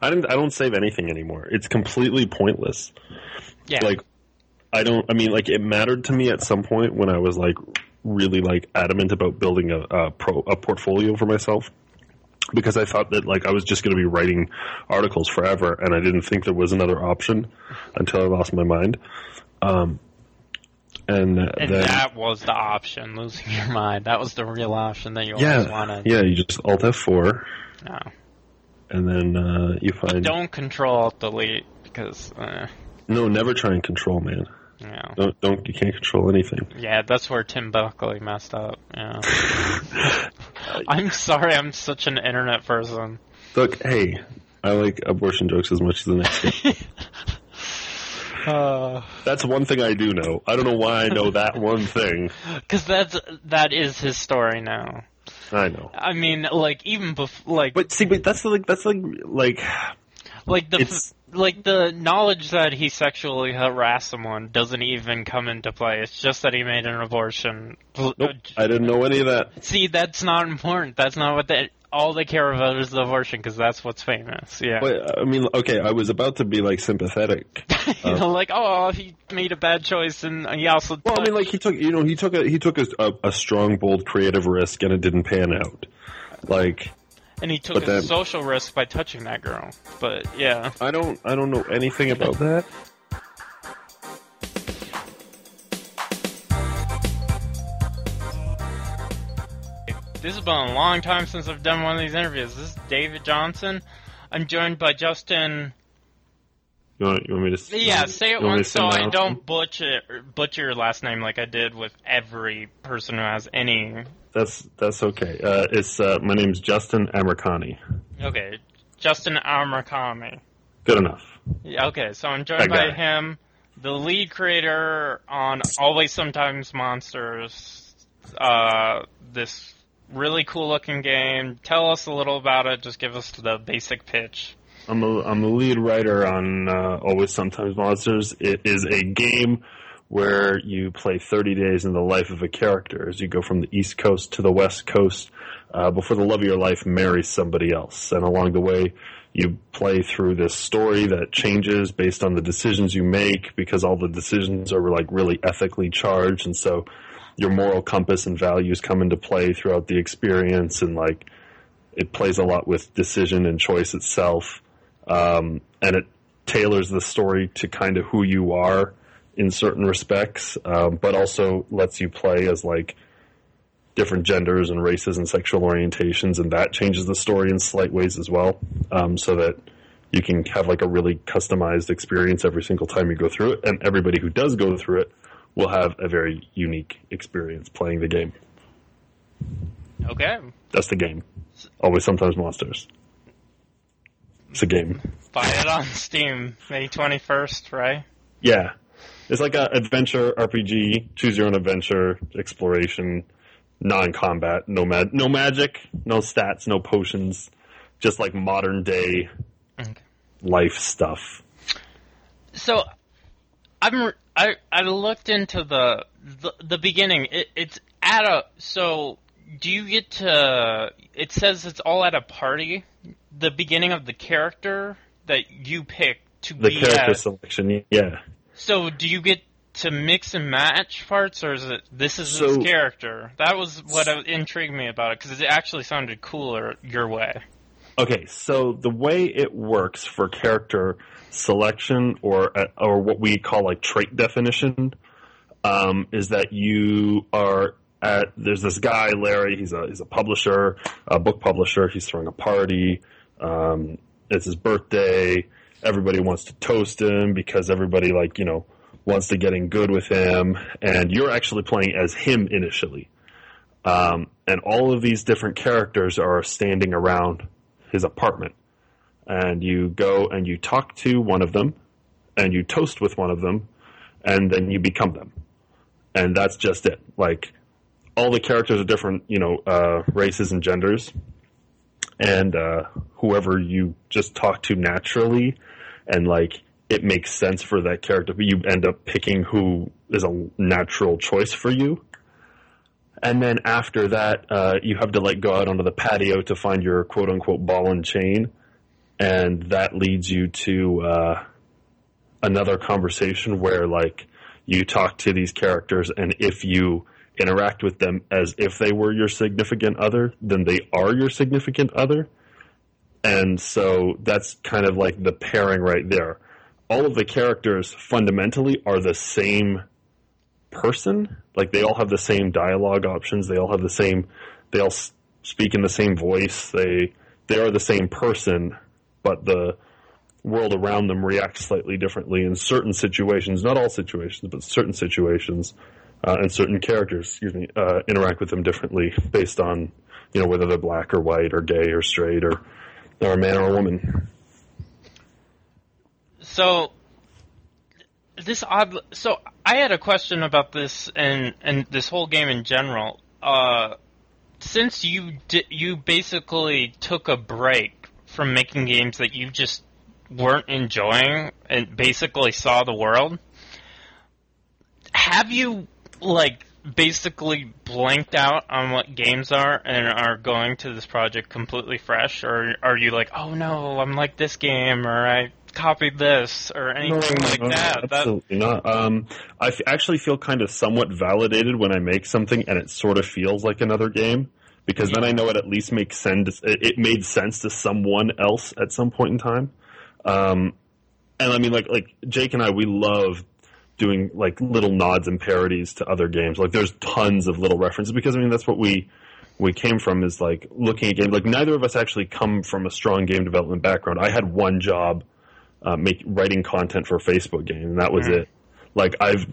I didn't. I don't save anything anymore. It's completely pointless. Yeah. Like, I don't. I mean, like, it mattered to me at some point when I was like really like adamant about building a a, pro, a portfolio for myself because I thought that like I was just going to be writing articles forever, and I didn't think there was another option until I lost my mind. Um, and, and then, that was the option, losing your mind. That was the real option that you always yeah, wanted. yeah, you just Alt F4, No. And then uh, you find Don't control alt delete because, uh, no, never try and control, man. know. Don't don't you can't control anything. Yeah, that's where Tim Buckley messed up. Yeah. I'm sorry, I'm such an internet person. Look, hey, I like abortion jokes as much as the next guy. Uh, That's one thing I do know. I don't know why I know that one thing. Cause that's, that is his story now. I know. I mean, like, even before, like, But see, but that's like that's like like like the, it's- like the knowledge that he sexually harassed someone doesn't even come into play. It's just that he made an abortion. nope. I didn't know any of that. See, that's not important. That's not what they, all they care about is the abortion, because that's what's famous. Yeah. But I mean, okay, I was about to be like sympathetic. Uh, you know, like, oh, he made a bad choice, and he also. Well, I mean, like he took, you know, he took a he took a, a, a strong, bold, creative risk, and it didn't pan out. Like and he took a then- social risk by touching that girl. But yeah, I don't, I don't know anything about that. This has been a long time since I've done one of these interviews. This is David Johnson. I'm joined by Justin. You want, you want me to? Yeah, say it you want me once so I don't butcher butcher your last name like I did with every person who has any. That's that's okay. Uh, it's uh, my name's Justin Amirkhani. Okay, Justin Amerkami. Good enough. Yeah, okay, so I'm joined That by guy. him, the lead creator on Always Sometimes Monsters. Uh, this really cool looking game. Tell us a little about it. Just give us the basic pitch. I'm a I'm a lead writer on uh, Always Sometimes Monsters. It is a game where you play 30 days in the life of a character as you go from the East Coast to the West Coast uh, before the love of your life marries somebody else, and along the way. You play through this story that changes based on the decisions you make because all the decisions are like really ethically charged, and so your moral compass and values come into play throughout the experience, and like it plays a lot with decision and choice itself. Um, and it tailors the story to kind of who you are in certain respects, um, but also lets you play as like different genders and races and sexual orientations, and that changes the story in slight ways as well, um, so that you can have like a really customized experience every single time you go through it, and everybody who does go through it will have a very unique experience playing the game. Okay, That's the game. Always, sometimes monsters. It's a game. buy it on Steam May 21st, right? Yeah. It's like an adventure RPG, choose your own adventure, exploration, non-combat, no mag- no magic, no stats, no potions, just like modern day Okay. life stuff. So, I'm I I looked into the the, the beginning. It, it's at a so. Do you get to? It says it's all at a party. The beginning of the character that you pick to The be character at. selection, yeah. So, do you get to mix and match parts, or is it this is So- his character? That was what intrigued me about it because it actually sounded cooler your way. Okay, so the way it works for character selection or or what we call like trait definition um, is that you are at there's this guy Larry. He's a he's a publisher, a book publisher. He's throwing a party. Um, it's his birthday. Everybody wants to toast him because everybody like you know wants to get in good with him, and you're actually playing as him initially. Um, and all of these different characters are standing around his apartment. And you go and you talk to one of them, and you toast with one of them, and then you become them. And that's just it. Like, all the characters are different, you know, uh, races and genders. And uh, whoever you just talk to naturally, and like, it makes sense for that character, but you end up picking who is a natural choice for you. And then after that, uh, you have to like go out onto the patio to find your quote unquote ball and chain. and that leads you to uh, another conversation where like you talk to these characters, and if you interact with them as if they were your significant other, then they are your significant other. And so that's kind of like the pairing right there. All of the characters fundamentally are the same person. Like they all have the same dialogue options. They all have the same. They all speak in the same voice. They they are the same person, but the world around them reacts slightly differently in certain situations. Not all situations, but certain situations uh, and certain characters, excuse me, uh, interact with them differently based on you know whether they're black or white or gay or straight or or a man or a woman. So this odd. So I had a question about this and and this whole game in general. Uh, since you di- you basically took a break from making games that you just weren't enjoying and basically saw the world, have you like basically blanked out on what games are and are going to this project completely fresh, or are you like, oh no, I'm like this game, or I copied this, or anything no, like no, that? Absolutely that... not. Um, I f- actually feel kind of somewhat validated when I make something and it sort of feels like another game. Because yeah. then I know it at least makes sense. It made sense to someone else at some point in time. Um, and I mean, like like Jake and I, we love doing like little nods and parodies to other games. Like there's tons of little references because I mean that's what we we came from is like looking at games. Like neither of us actually come from a strong game development background. I had one job, uh, make writing content for a Facebook game, and that was mm. it. Like I've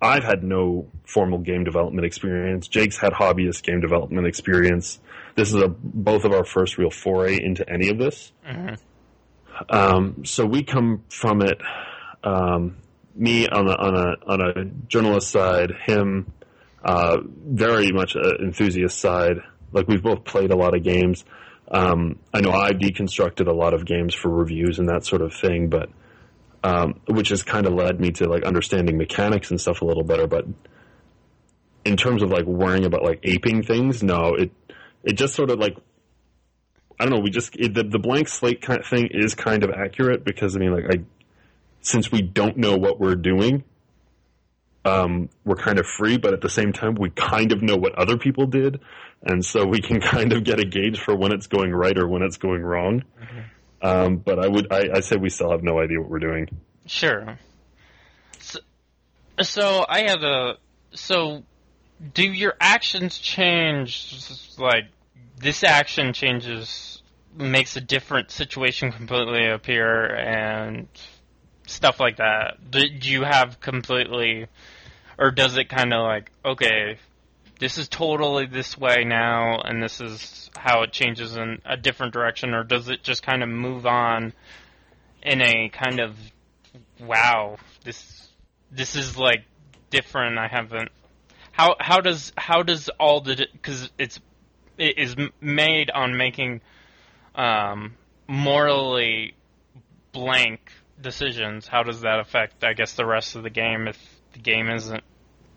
I've had no formal game development experience. Jake's had hobbyist game development experience. This is a both of our first real foray into any of this. Mm-hmm. Um, so we come from it. Um, me on a on a on a journalist side, him uh, very much an enthusiast side. Like we've both played a lot of games. Um, I know I deconstructed a lot of games for reviews and that sort of thing, but um, which has kind of led me to like understanding mechanics and stuff a little better. But in terms of like worrying about like aping things, no, it it just sort of like I don't know. We just it, the the blank slate kind of thing is kind of accurate because I mean like I since we don't know what we're doing, um, we're kind of free, but at the same time, we kind of know what other people did, and so we can kind of get a gauge for when it's going right or when it's going wrong. Mm-hmm. Um, but I would, I, I say we still have no idea what we're doing. Sure. So, so I have a, so do your actions change? Like this action changes, makes a different situation completely appear, and stuff like that. Do you have completely, or does it kind of like okay, this is totally this way now, and this is how it changes in a different direction, or does it just kind of move on in a kind of wow, this this is like different. I haven't. How how does how does all the because it's it is made on making um, morally blank decisions, how does that affect, I guess, the rest of the game if the game isn't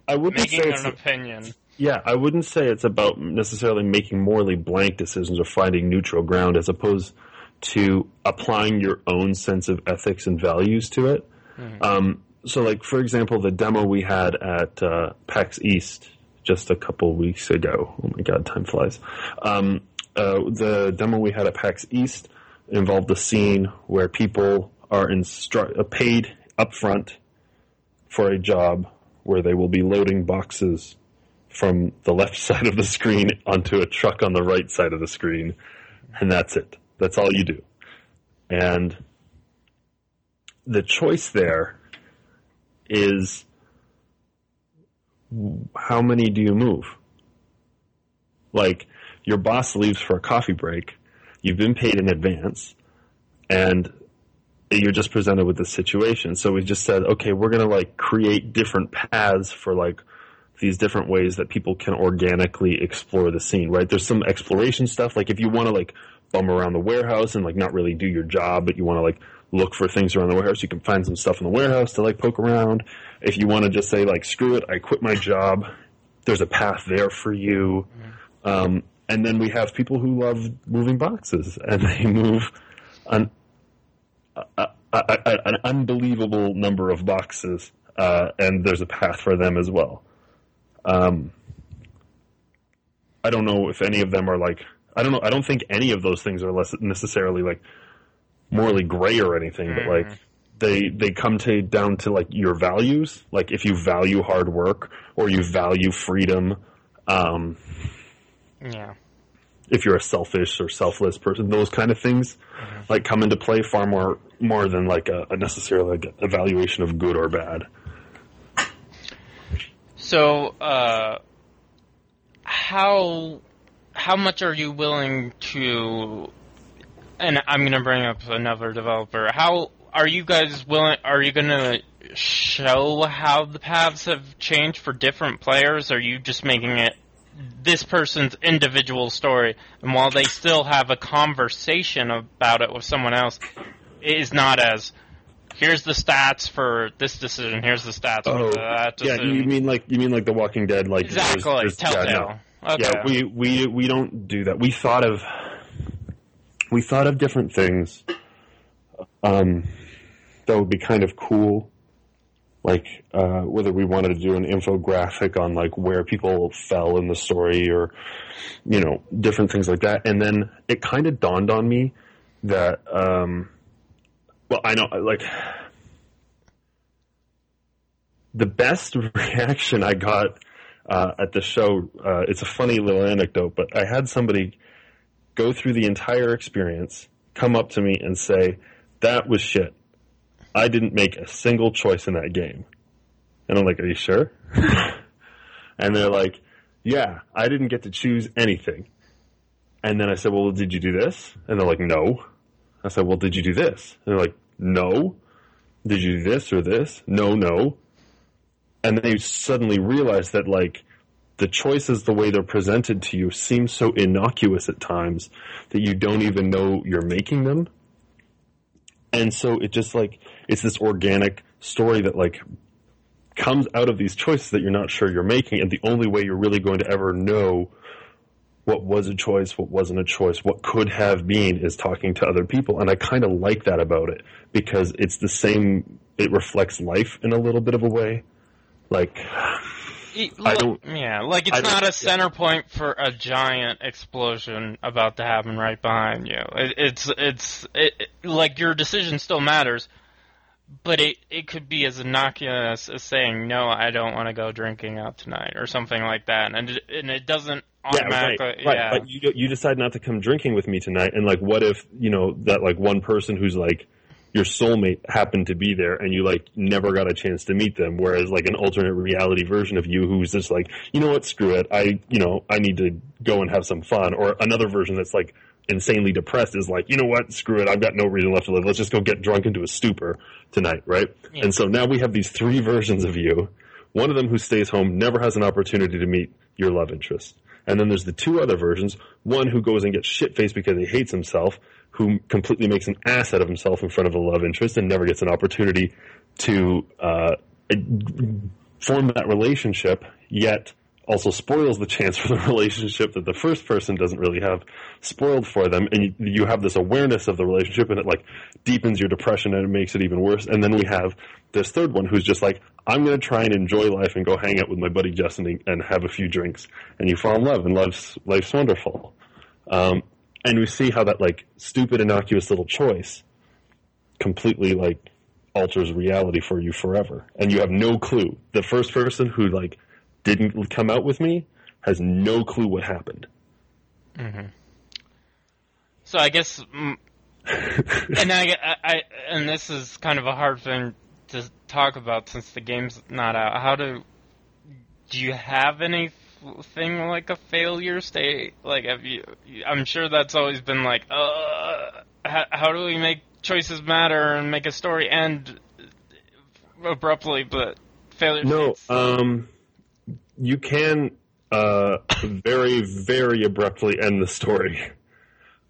I wouldn't making say an opinion? Yeah, I wouldn't say it's about necessarily making morally blank decisions or finding neutral ground as opposed to applying your own sense of ethics and values to it. Mm-hmm. Um, so, like, for example, the demo we had at uh, PAX East just a couple weeks ago. Oh my god, time flies. Um, uh, the demo we had at PAX East involved a scene where people are instru- uh, paid upfront for a job where they will be loading boxes from the left side of the screen onto a truck on the right side of the screen, and that's it. That's all you do. And the choice there is how many do you move? Like, your boss leaves for a coffee break, you've been paid in advance, and you're just presented with the situation. So we just said, okay, we're going to like create different paths for like these different ways that people can organically explore the scene, right? There's some exploration stuff. Like if you want to like bum around the warehouse and like not really do your job, but you want to like look for things around the warehouse, you can find some stuff in the warehouse to like poke around. If you want to just say like, screw it, I quit my job, there's a path there for you. Mm-hmm. Um, and then we have people who love moving boxes and they move a, an unbelievable number of boxes, uh, and there's a path for them as well. Um, I don't know if any of them are like I don't know. I don't think any of those things are less necessarily like morally gray or anything, but like they they come to down to like your values. Like if you value hard work or you value freedom, um, Yeah. if you're a selfish or selfless person, those kind of things like come into play far more more than like a, a necessarily like evaluation of good or bad. So, uh, how how much are you willing to? And I'm going to bring up another developer. How are you guys willing? Are you going to show how the paths have changed for different players? Are you just making it this person's individual story, and while they still have a conversation about it with someone else, it is not as here's the stats for this decision, here's the stats for that Oh, yeah. You mean like you mean like The Walking Dead? Like there's- exactly, there's- yeah, no. Okay. Yeah, we, we we don't do that. We thought of we thought of different things um, that would be kind of cool, like uh, whether we wanted to do an infographic on like where people fell in the story, or you know different things like that. And then it kind of dawned on me that um, well, I know like the best reaction I got uh, at the show. Uh, it's a funny little anecdote, but I had somebody go through the entire experience, come up to me and say, "That was shit. I didn't make a single choice in that game." And I'm like, "Are you sure?" and they're like, "Yeah, I didn't get to choose anything." And then I said, "Well, did you do this?" And they're like, "No." I said, "Well, did you do this?" And they're like, "No." Did you do this or this? No, no and then you suddenly realize that like the choices the way they're presented to you seem so innocuous at times that you don't even know you're making them and so it just like it's this organic story that like comes out of these choices that you're not sure you're making and the only way you're really going to ever know what was a choice what wasn't a choice what could have been is talking to other people. And i kind of like that about it because it's the same it reflects life in a little bit of a way. Like I don't- yeah, like it's don't- a center point for a giant explosion about to happen right behind you. It, it's it's it, it- like your decision still matters, but it it could be as innocuous as saying no, I don't want to go drinking out tonight or something like that, and it, and it doesn't Yeah, right, uh, right. yeah. But you you decide not to come drinking with me tonight, and like, what if you know that like one person who's like your soulmate happened to be there, and you like never got a chance to meet them, whereas like an alternate reality version of you who's just like, you know what, screw it, I you know I need to go and have some fun, or another version that's like insanely depressed is like, you know what, screw it, I've got no reason left to live. Let's just go get drunk into a stupor tonight, right? Yeah. And so now we have these three versions of you. One of them who stays home never has an opportunity to meet your love interest. And then there's the two other versions. One who goes and gets shit faced because he hates himself, who completely makes an ass out of himself in front of a love interest and never gets an opportunity to uh, form that relationship, yet also spoils the chance for the relationship that the first person doesn't really have spoiled for them. And you, you have this awareness of the relationship and it like deepens your depression and it makes it even worse. And then we have this third one who's just like, I'm going to try and enjoy life and go hang out with my buddy Justin and- have a few drinks. And you fall in love and life's, life's wonderful. Um, and we see how that like stupid innocuous little choice completely like alters reality for you forever and you have no clue the first person who like didn't come out with me has no clue what happened So I guess, and I, I, I, and this is kind of a hard thing to talk about since the game's not out. How do, do you have anything like a failure state? Like, have you? I'm sure that's always been like, uh, how, how do we make choices matter and make a story end abruptly? But failure. no states- um you can uh very very abruptly end the story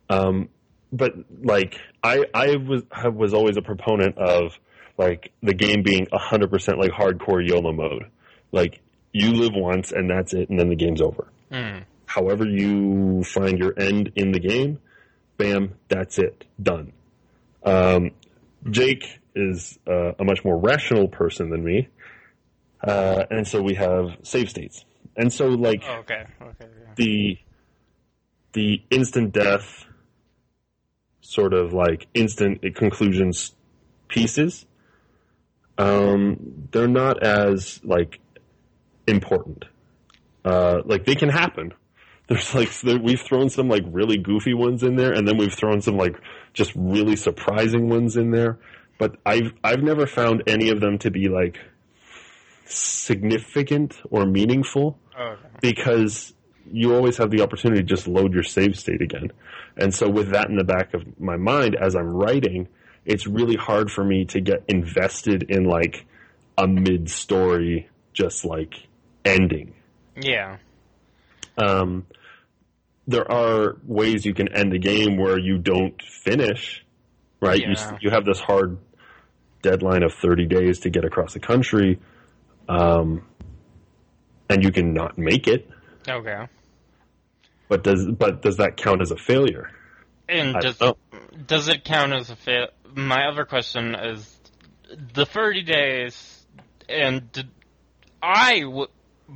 um but like i i was I was always a proponent of like the game being 100% like hardcore YOLO mode like you live once and that's it and then the game's over Hmm. however you find your end in the game, bam, that's it, done. Um, Jake is uh, a much more rational person than me, uh, and so we have save states. And so, like Oh, okay. Okay. Yeah. the the instant death, sort of like instant conclusions pieces, um, they're not as like important. Uh, like they can happen. There's like there, we've thrown some like really goofy ones in there, and then we've thrown some like just really surprising ones in there. But I've I've never found any of them to be like significant or meaningful Oh, okay. because you always have the opportunity to just load your save state again. And so with that in the back of my mind as I'm writing, it's really hard for me to get invested in like a mid story just like ending. Yeah. Um, there are ways you can end a game where you don't finish, right? You, Yeah. you have this hard deadline of 30 days to get across the country, um, and you can not make it. Okay. But does but does that count as a failure? And I does does it count as a fail? My other question is the 30 days, and did, I w-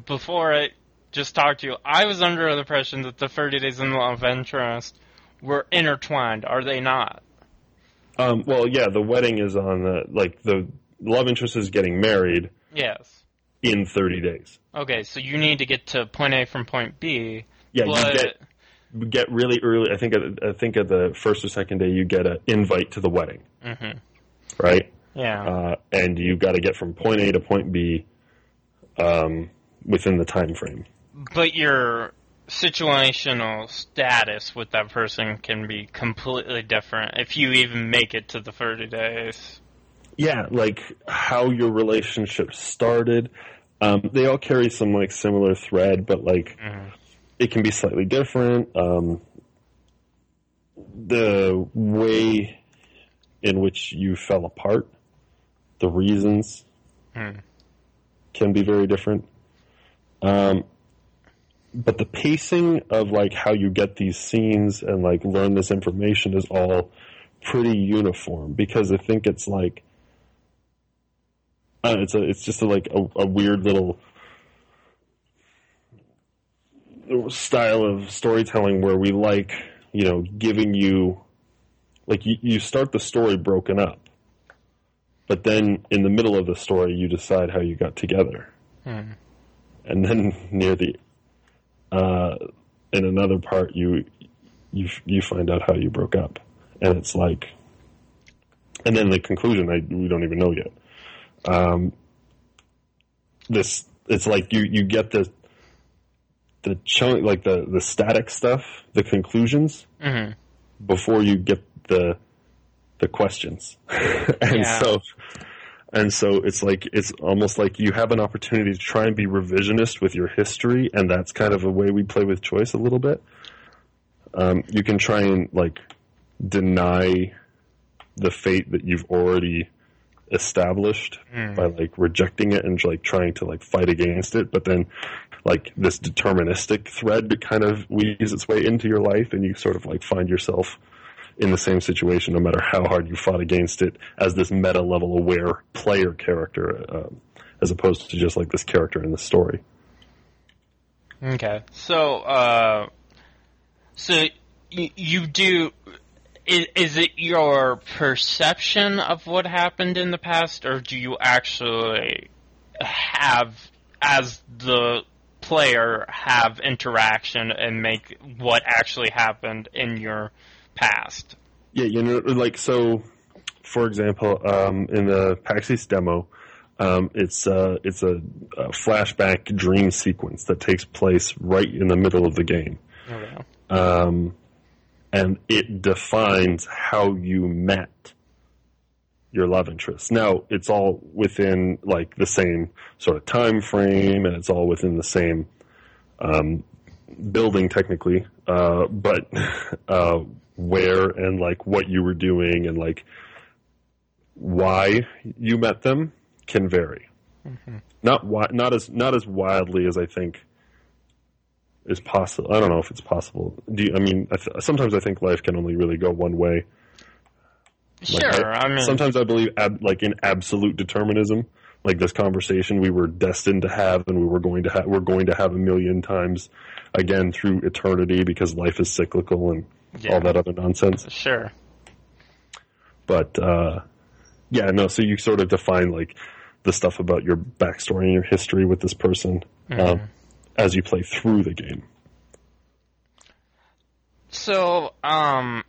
before I just talked to you, I was under the impression that the 30 days in love interest were intertwined. Are they not? Um, well, yeah, the wedding is on the like the love interest is getting married Yes. in 30 days. Okay, so you need to get to point A from point B. Yeah, but you get get really early. I think at, I think at the first or second day you get an invite to the wedding, Mhm. right? yeah. Uh, and you got to get from point A to point B um, within the time frame. But your situational status with that person can be completely different if you even make it to the 30 days. Yeah, like how your relationship started. Um, they all carry some like similar thread, but like Mhm. It can be slightly different. Um, the way in which you fell apart, the reasons Hmm. can be very different. Um, but the pacing of like how you get these scenes and like learn this information is all pretty uniform because I think it's like uh, it's a it's just a, like a, a weird little style of storytelling where we like you know giving you like you, you start the story broken up but then in the middle of the story you decide how you got together. Hmm. and then near the uh, in another part you you you find out how you broke up. And it's like and then the conclusion I we don't even know yet. Um, this it's like you you get the the chunk like the the static stuff the conclusions Mhm. before you get the the questions and Yeah. so and so it's like it's almost like you have an opportunity to try and be revisionist with your history and that's kind of a way we play with choice a little bit um, you can try and like deny the fate that you've already established Mm. by like rejecting it and like trying to like fight against it but then like this deterministic thread kind of weaves its way into your life and you sort of like find yourself in the same situation no matter how hard you fought against it as this meta level aware player character um, as opposed to just like this character in the story Okay. So, uh, so y- you do. Is, is it your perception of what happened in the past, or do you actually have, as the player, have interaction and make what actually happened in your past? Yeah, you know, like so. For example, um, in the PAX East demo, um, it's uh, it's a, a flashback dream sequence that takes place right in the middle of the game, Okay. um, and it defines how you met your love interest. Now, it's all within like the same sort of time frame, and it's all within the same um, building technically, uh, but uh, where and like what you were doing and like why you met them can vary. Not wi- not as not as wildly as I think is possible. I don't know if it's possible. Do you, I mean? I th- sometimes I think life can only really go one way. Sure, Like, I, mean, sometimes I believe ab- like in absolute determinism, like this conversation we were destined to have, and we were going to have we're going to have a million times again through eternity because life is cyclical and yeah, all that other nonsense. Sure. But uh, yeah, no. So you sort of define like the stuff about your backstory and your history with this person Mhm. um, as you play through the game. So, um,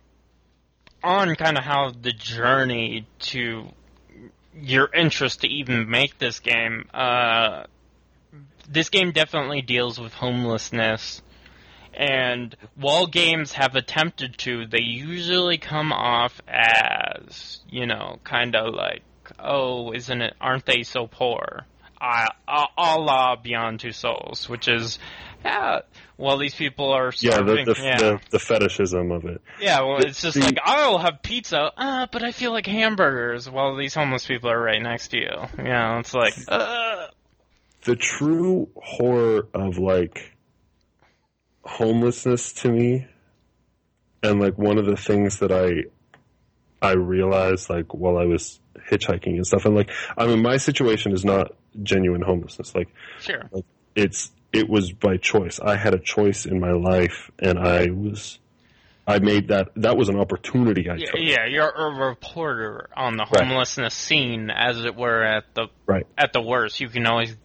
on kind of how the journey to your interest to even make this game, uh, this game definitely deals with homelessness. And while games have attempted to, they usually come off as, you know, kind of like, oh, isn't it, aren't they so poor? A, a la Beyond Two Souls, which is, yeah, well, these people are Yeah, the the, yeah. the the fetishism of it. Yeah, well, it's just like I'll have pizza, uh, but I feel like hamburgers. While these homeless people are right next to you. Yeah, it's like, uh, the true horror of like homelessness to me and like one of the things that i i realized like while i was hitchhiking and stuff and like i mean my situation is not genuine homelessness like sure, Like, it's it was by choice i had a choice in my life and i was i made that that was an opportunity i yeah, took yeah, you're a reporter on the Right. homelessness scene, as it were. At the right at the worst, you can always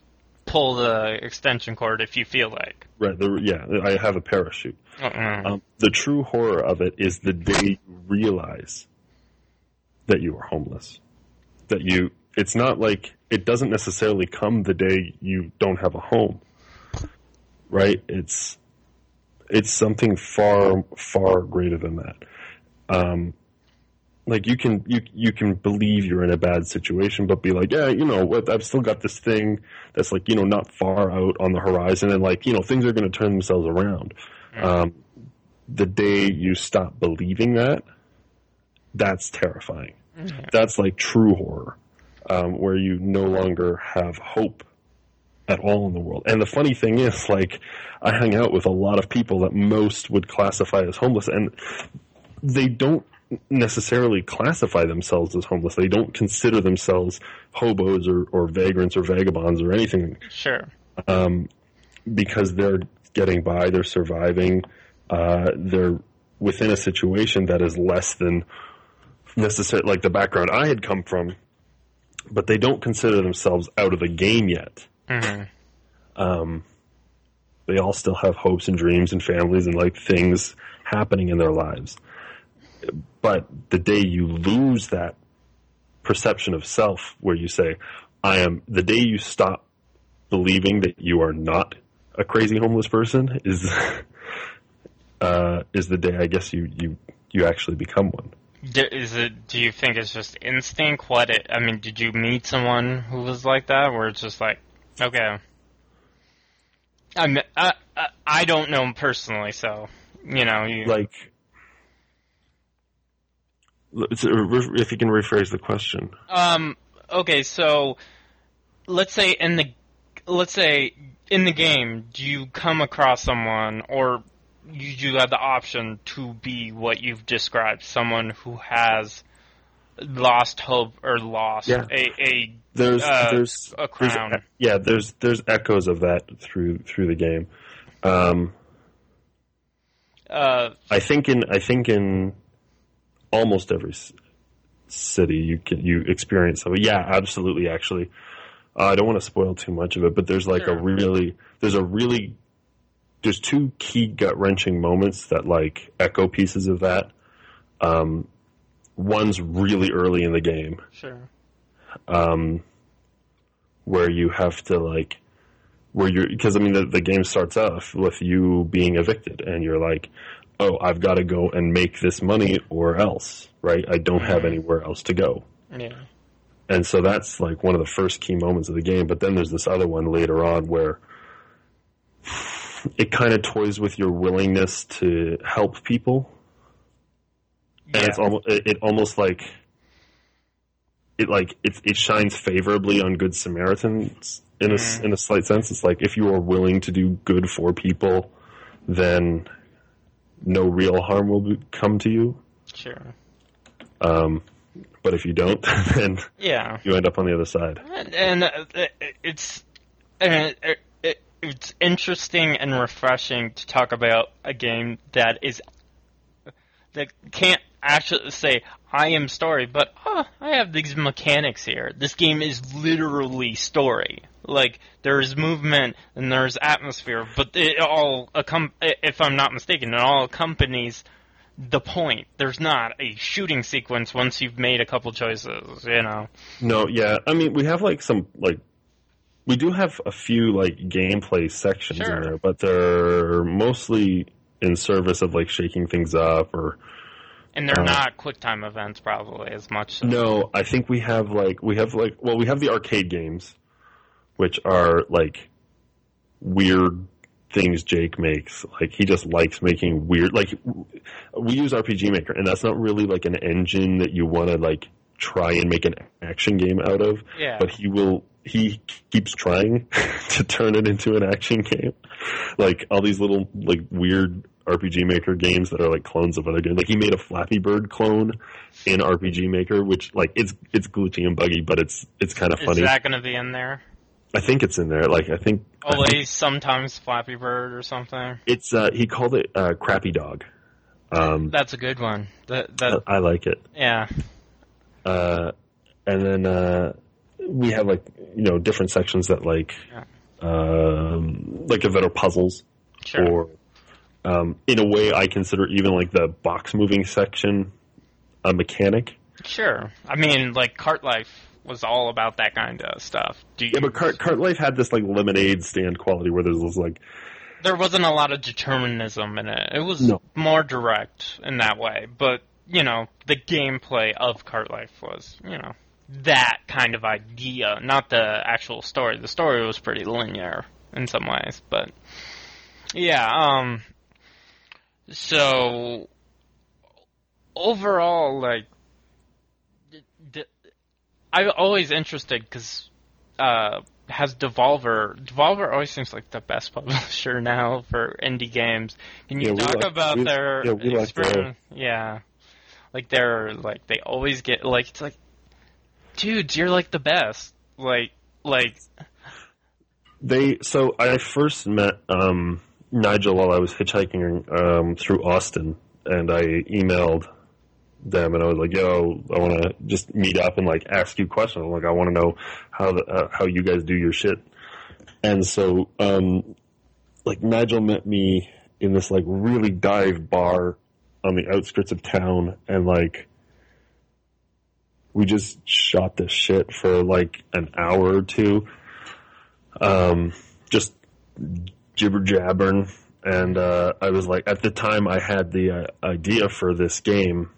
pull the extension cord if you feel like. right the, yeah i have a parachute Uh-uh. Um, the true horror of it is the day you realize that you are homeless. That you, it's not like, it doesn't necessarily come the day you don't have a home. Right? It's, it's something far, far greater than that. Um, like you can, you, you can believe you're in a bad situation, but be like, yeah, you know what, I've still got this thing that's like, you know, not far out on the horizon and like, you know, things are going to turn themselves around. Um, the day you stop believing that, that's terrifying. That's like true horror, um, where you no longer have hope at all in the world. And the funny thing is, like, I hang out with a lot of people that most would classify as homeless, and they don't necessarily classify themselves as homeless. They don't consider themselves hobos or, or vagrants or vagabonds or anything Sure. um, because they're getting by, they're surviving, uh, they're within a situation that is less than necessary, like the background I had come from, but they don't consider themselves out of the game yet. Hmm Um, they all still have hopes and dreams and families and like things happening in their lives. But the day you lose that perception of self, where you say, I am, the day you stop believing that you are not a crazy homeless person is, uh, is the day I guess you, you, you actually become one. D- is it? Do you think it's just instinct? What? It, I mean, did you meet someone who was like that, where it's just like, okay, I mean, I, I don't know him personally, so you know, you Like, if you can rephrase the question. um okay, so let's say in the let's say in the game, do you come across someone or you do have the option to be what you've described, someone who has lost hope or lost Yeah. a, a There's Uh, there's a there's- crown. yeah, there's there's echoes of that through through the game. Um, uh I think in I think in almost every city you can you experience some. Yeah, absolutely. Actually, uh, I don't want to spoil too much of it, but there's like Sure. a really there's a really there's two key gut wrenching moments that like echo pieces of that. Um, one's really early in the game sure. Um, where you have to like where you're because I mean the, the game starts off with you being evicted and you're like, oh, I've got to go and make this money or else, right? I don't have anywhere else to go. Yeah. And so that's like one of the first key moments of the game. But then there's this other one later on where it kind of toys with your willingness to help people Yeah. and it's almost it, it almost like it like it it shines favorably on good Samaritans in a Mm. in a slight sense. It's like if you are willing to do good for people, then no real harm will be, come to you. Sure. Um, but if you don't, then Yeah. you end up on the other side. And, and uh, it's and it, it, it's interesting and refreshing to talk about a game that is that can't actually say I am story, but oh, I have these mechanics here. This game is literally story. Like there's movement and there's atmosphere, but it all accom- if I'm not mistaken, it all accompanies the point. There's not a shooting sequence once you've made a couple choices, you know. No, yeah. I mean, we have like some like we do have a few like gameplay sections Sure. in there, but they're mostly in service of like shaking things up or And they're Uh, not QuickTime events, probably as much. So. no. I think we have like we have like well, we have the arcade games, which are like weird things Jake makes. Like he just likes making weird. Like we use RPG Maker, and that's not really like an engine that you want to like try and make an action game out of. Yeah. but he will he keeps trying to turn it into an action game like all these little like weird rpg maker games that are like clones of other games like he made a flappy bird clone in rpg maker which like it's it's glitchy and buggy but it's it's kind of funny. Is that going to be in there? i think it's in there like i think I think sometimes Flappy Bird or something. it's uh he called it uh crappy dog um That's a good one. That that i like it yeah. uh, and then uh, we have like you know different sections that like um, like that are puzzles Sure. or um, in a way I consider even like the box moving section a mechanic. Sure. I mean, like Cart Life was all about that kind of stuff. Do you, Yeah, but Cart, Cart Life had this like lemonade stand quality where there's this like there wasn't a lot of determinism in it. It was No. more direct in that way. But you know, the gameplay of Cart Life was, you know, that kind of idea, not the actual story. The story was pretty linear in some ways, but yeah. Um. So overall, like, d- d- I'm always interested because uh, has Devolver. Devolver always seems like the best publisher now for indie games. Can you Yeah, talk like- about we- their yeah, we like experience? yeah, like they're like they always get like it's like, dudes, you're like the best. Like like they. So I first met um, Nigel while I was hitchhiking um, through Austin, and I emailed them and I was like, "Yo, I want to just meet up and like ask you questions. Like, I want to know how the, uh, how you guys do your shit." And so, um, like Nigel met me in this like really dive bar on the outskirts of town, and like we just shot this shit for like an hour or two, um, just jibber jabbering. And uh, I was like, at the time, I had the uh, idea for this game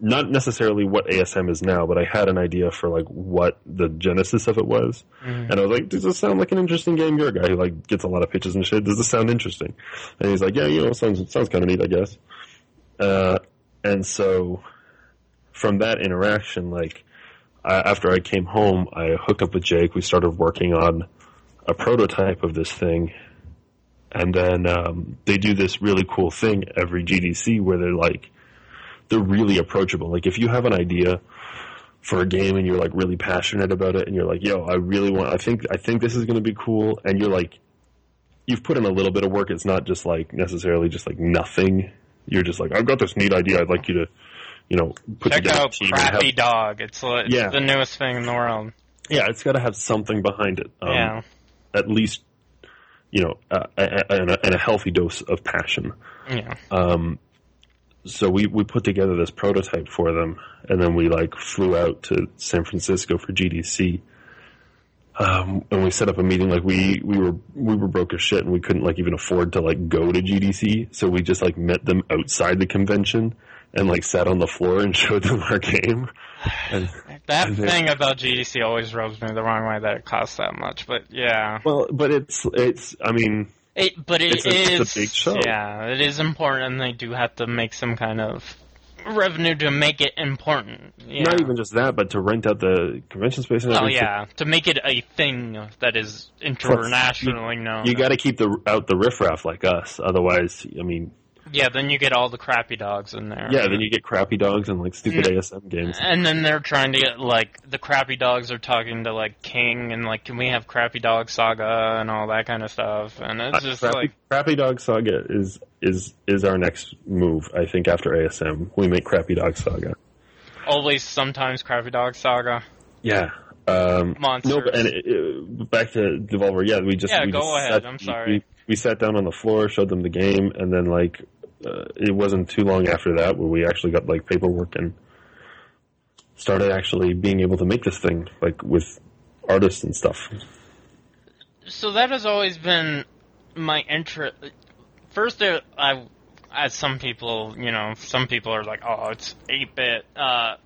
not necessarily what ASM is now, but I had an idea for like what the genesis of it was, and I was like, "Does this sound like an interesting game?" You're a guy who like gets a lot of pitches and shit. Does this sound interesting? And he's like, "Yeah, you know, sounds sounds kind of neat, I guess." Uh, and so from that interaction, like I, after I came home, I hooked up with Jake. We started working on a prototype of this thing, and then um, they do this really cool thing every GDC where they're like they're really approachable. Like if you have an idea for a game and you're like really passionate about it and you're like, yo, I really want I think I think this is gonna be cool and you're like you've put in a little bit of work, it's not just like necessarily just like nothing. You're just like, I've got this neat idea, I'd like you to, you know, put check together a out team and have- Crappy Dog. It's, it's Yeah. the newest thing in the world. Yeah, it's gotta have something behind it. Um, yeah. At least you know, uh, and, a, and a healthy dose of passion. Yeah. Um, so we, we put together this prototype for them, and then we like flew out to San Francisco for GDC. Um, and we set up a meeting. Like we we were we were broke as shit, and we couldn't like even afford to like go to GDC. So we just like met them outside the convention and like sat on the floor and showed them our game. And, That and they- thing about GDC always rubs me the wrong way that it costs that much, but yeah. well, but it's it's. I mean, It, but it It's a- it's a big show. Yeah, it is important, and they do have to make some kind of revenue to make it important. Yeah. not even just that, but to rent out the convention space and Oh yeah, to make it a thing that is internationally known. You got to keep the out the riffraff like us. Otherwise, I mean, Yeah, then you get all the crappy dogs in there. Yeah, then you get crappy dogs and like stupid ASM games. And then they're trying to get like the crappy dogs are talking to like King and like, can we have crappy dog saga and all that kind of stuff? And it's just crappy, like, crappy dog saga is is is our next move. I think after ASM, we make crappy dog saga. always, sometimes crappy dog saga Yeah. Um, monsters. no, but and it, it, back to Devolver. Yeah, we just Yeah, we go just ahead, sat- I'm sorry. We, we sat down on the floor, showed them the game, and then like uh, it wasn't too long after that where we actually got like paperwork and started actually being able to make this thing like with artists and stuff. so that has always been my interest. First, I, as some people, you know, some people are like, "Oh, it's eight bit." Uh,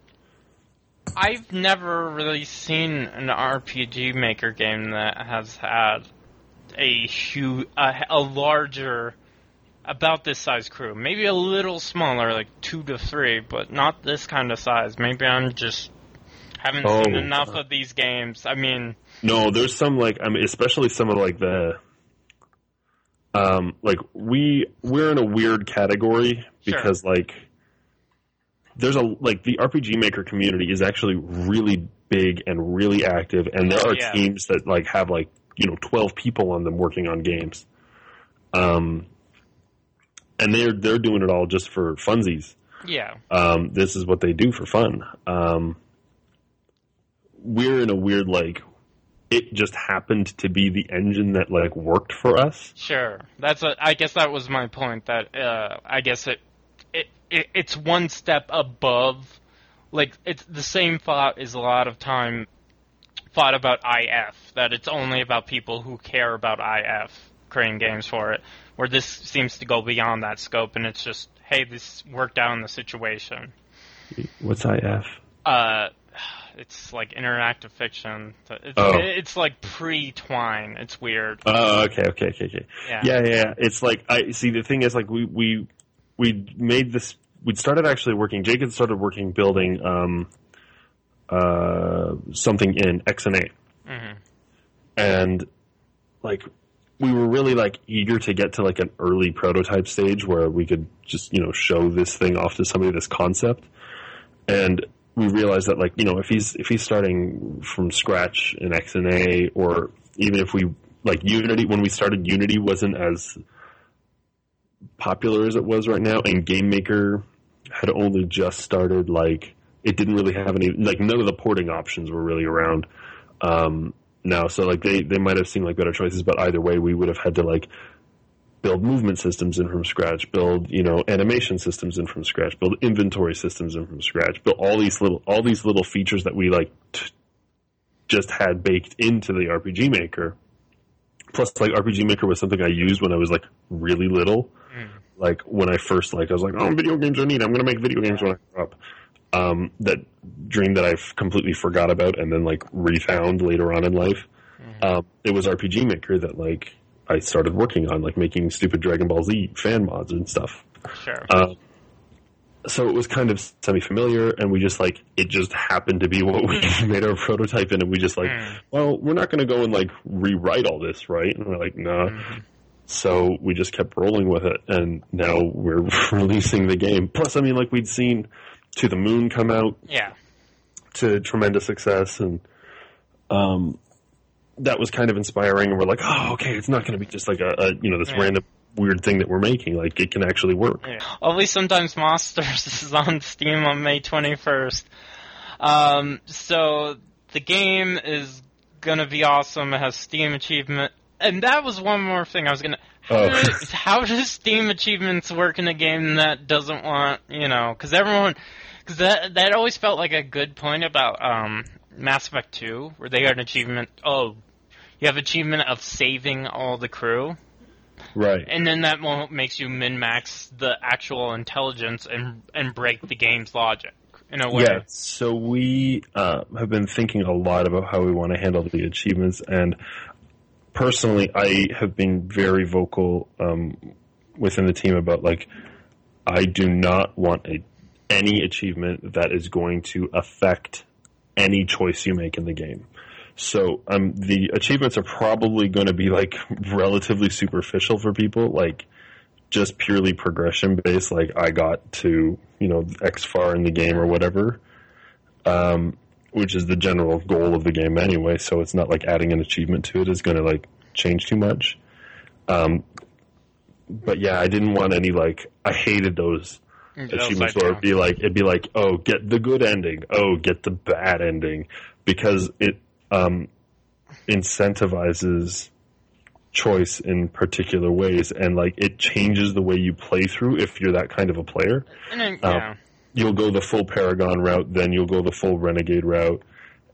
I've never really seen an RPG Maker game that has had a huge, a, a larger, about this size crew. Maybe a little smaller, like two to three, but not this kind of size. Maybe I'm just haven't seen Oh. enough of these games. I mean, No, there's some like I mean, especially some of like the, um, like we we're in a weird category Sure. because like there's a like the RPG Maker community is actually really big and really active, and there Oh, are yeah. teams that like have like you know 12 people on them working on games, um, and they're they're doing it all just for funsies yeah, um, this is what they do for fun. Um, we're in a weird like it just happened to be the engine that like worked for us. Sure. That's a, I guess that was my point. That uh, I guess it, it it it's one step above. Like it's the same thought is a lot of time thought about IF. That it's only about people who care about IF creating games for it. Where this seems to go beyond that scope, and it's just hey, this worked out in the situation. What's IF? Uh, it's like interactive fiction. It's, Oh. it's like pre-twine. It's weird. Oh, okay, okay, okay, okay. Yeah. Yeah, yeah, yeah. It's like I see. The thing is, like we we we made this. We'd started actually working. Jake had started working building um, uh, something in XNA. Mhm. and like we were really like eager to get to like an early prototype stage where we could just you know show this thing off to somebody this concept. And we realized that like you know if he's if he's starting from scratch in xna or even if we like unity when we started unity wasn't as popular as it was right now and game maker had only just started like it didn't really have any like none of the porting options were really around. Um, now. So like they they might have seemed like better choices, but either way, we would have had to like build movement systems in from scratch, build you know animation systems in from scratch, build inventory systems in from scratch, build all these little all these little features that we like t- just had baked into the RPG Maker. Plus, like RPG Maker was something I used when I was like really little. Mm. Like when I first like I was like, oh, video games are neat. I'm gonna make video games when I grow up um, that dream that I've completely forgot about and then like refound later on in life. Um, it was RPG Maker that like I started working on, like making stupid Dragon Ball Z fan mods and stuff. Sure. Um, so it was kind of semi-familiar, and we just like it just happened to be what we made our prototype in, and we just like, Mm. well, we're not going to go and like rewrite all this, right? And we're like, no. Mhm. So we just kept rolling with it, and now we're releasing the game. Plus, I mean, like we'd seen To the Moon come out Yeah. to tremendous success, and um, that was kind of inspiring. And we're like, oh, okay, it's not going to be just like a, a you know this random weird thing that we're making. Like it can actually work. Yeah. Always Sometimes Monsters is on Steam on May 21st. Um, so the game is gonna be awesome. It has Steam achievement. And that was one more thing I was gonna. How, Oh. do, how does Steam achievements work in a game that doesn't want, you know, because everyone, because that that always felt like a good point about um, Mass Effect 2, where they got an achievement. Oh, you have achievement of saving all the crew, Right. and then that makes you min max the actual intelligence and and break the game's logic in a way. Yeah, so we uh, have been thinking a lot about how we want to handle the achievements, and personally, I have been very vocal um, within the team about like I do not want a, any achievement that is going to affect any choice you make in the game. So um, the achievements are probably going to be like relatively superficial for people, like just purely progression based, like I got to you know X far in the game or whatever, um, which is the general goal of the game anyway. So it's not like adding an achievement to it is going to like change too much. Um, but yeah, I didn't want any like I hated those achievements where it'd be like it'd be like oh get the good ending, oh get the bad ending, because it um, incentivizes choice in particular ways. And like it changes the way you play through if you're that kind of a player. And then, uh, yeah. you'll go the full paragon route then you'll go the full renegade route.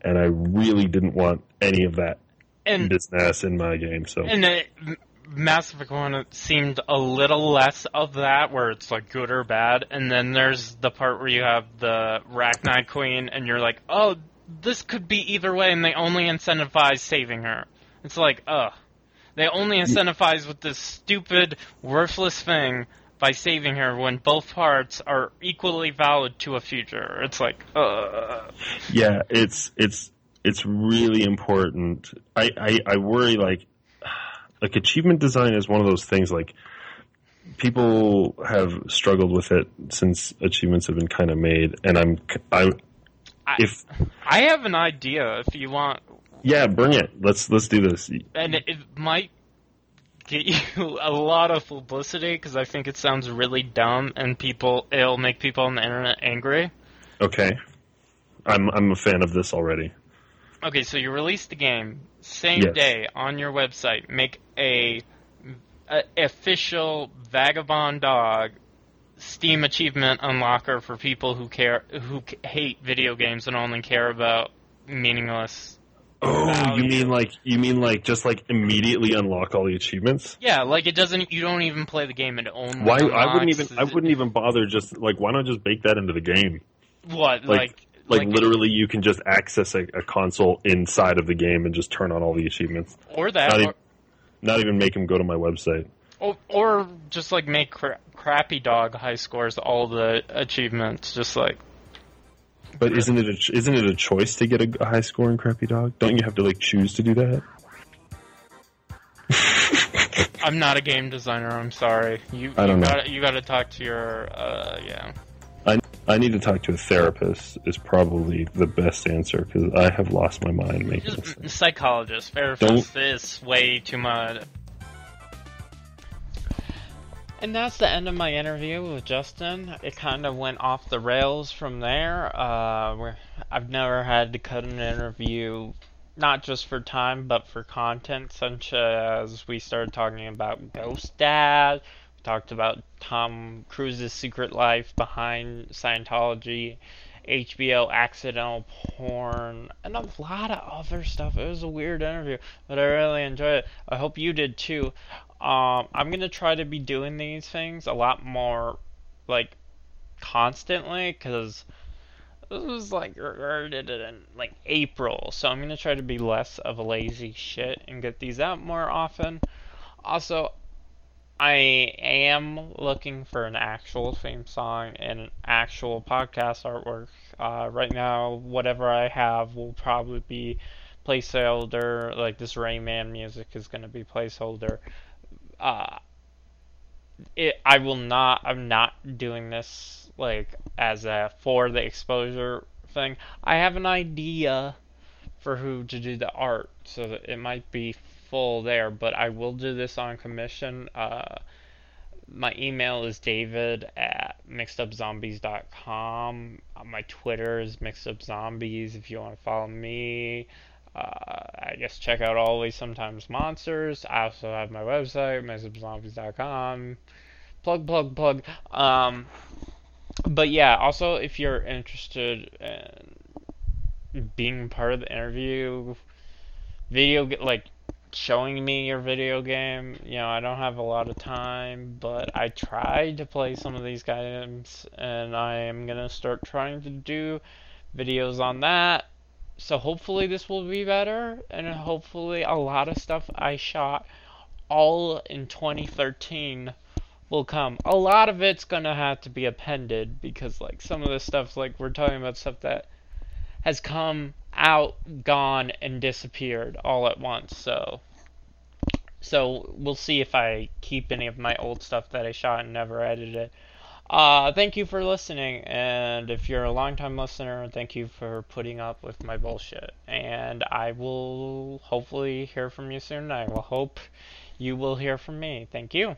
And i really didn't want any of that and business in my game so. And it, M- Mass Effect One seemed a little less of that, where it's like good or bad, and then there's the part where you have the Rachni Queen, and you're like, oh, this could be either way, and they only incentivize saving her. It's like, ugh. They only incentivize with this stupid, worthless thing by saving her when both parts are equally valid to a future. It's like, ugh. yeah it's it's it's really important i i, I worry like like achievement design is one of those things like people have struggled with it since achievements have been kind of made and i'm i I, if I have an idea if you want. Yeah bring it. Let's let's do this. And it, it might get you a lot of publicity because I think it sounds really dumb and people it'll make people on the internet angry. okay. I'm i'm a fan of this already. Okay, so you release the game same Yes. day on your website. Make a, a official vagabond dog Steam achievement unlocker for people who care who c- hate video games and only care about meaningless. oh Value. you mean like you mean like just like immediately unlock all the achievements Yeah, like it doesn't. You don't even play the game. It only. why i wouldn't even i wouldn't even bother just like why not just bake that into the game What like- like like, literally you can just access a, a console inside of the game and just turn on all the achievements or that, not or, even, not even make them go to my website or, or just like make cra- crappy dog high scores all the achievements. Just like but isn't it a, isn't it a choice to get a, a high score in crappy dog don't you have to like choose to do that I'm not a game designer. I'm sorry. You I don't you know. Gotta, you got to talk to your uh yeah. I need to talk to a therapist is probably the best answer because i have lost my mind making Just thing. psychologist. Therapist is way too much. And that's the end of my interview with Justin. It kind of went off the rails from there. Uh, where I've never had to cut an interview, not just for time, but for content, such as we started talking about Ghost Dad. Talked about Tom Cruise's secret life behind Scientology. HBO accidental porn and a lot of other stuff. It was a weird interview, but I really enjoyed it. I hope you did too. Um, I'm gonna try to be doing these things a lot more, like, constantly, because this was like recorded in like April, so I'm gonna try to be less of a lazy shit and get these out more often. Also, I am looking for an actual theme song and an actual podcast artwork. Uh, right now, whatever I have will probably be placeholder. Like this Rayman music is going to be placeholder. Uh, it. I will not. I'm not doing this like as a for the exposure thing. I have an idea for who to do the art, so it might be full there, but I will do this on commission. Uh, my email is david at mixedupzombies.com. Uh, My Twitter is mixedupzombies if you want to follow me. Uh, I guess check out Always Sometimes Monsters. I also have my website, mixedupzombies.com. Plug, plug, plug. Um, but yeah, also if you're interested in being part of the interview, video, like showing me your video game. You know, I don't have a lot of time, but I tried to play some of these games, and I am gonna start trying to do videos on that. So hopefully this will be better, and hopefully a lot of stuff I shot all in 2013 will come. A lot of it's gonna have to be appended because like some of the stuff like we're talking about stuff that has come out, gone, and disappeared all at once. So So we'll see if I keep any of my old stuff that I shot and never edited. Uh, thank you for listening, and if you're a long-time listener, thank you for putting up with my bullshit. And I will hopefully hear from you soon. I will hope you will hear from me. Thank you.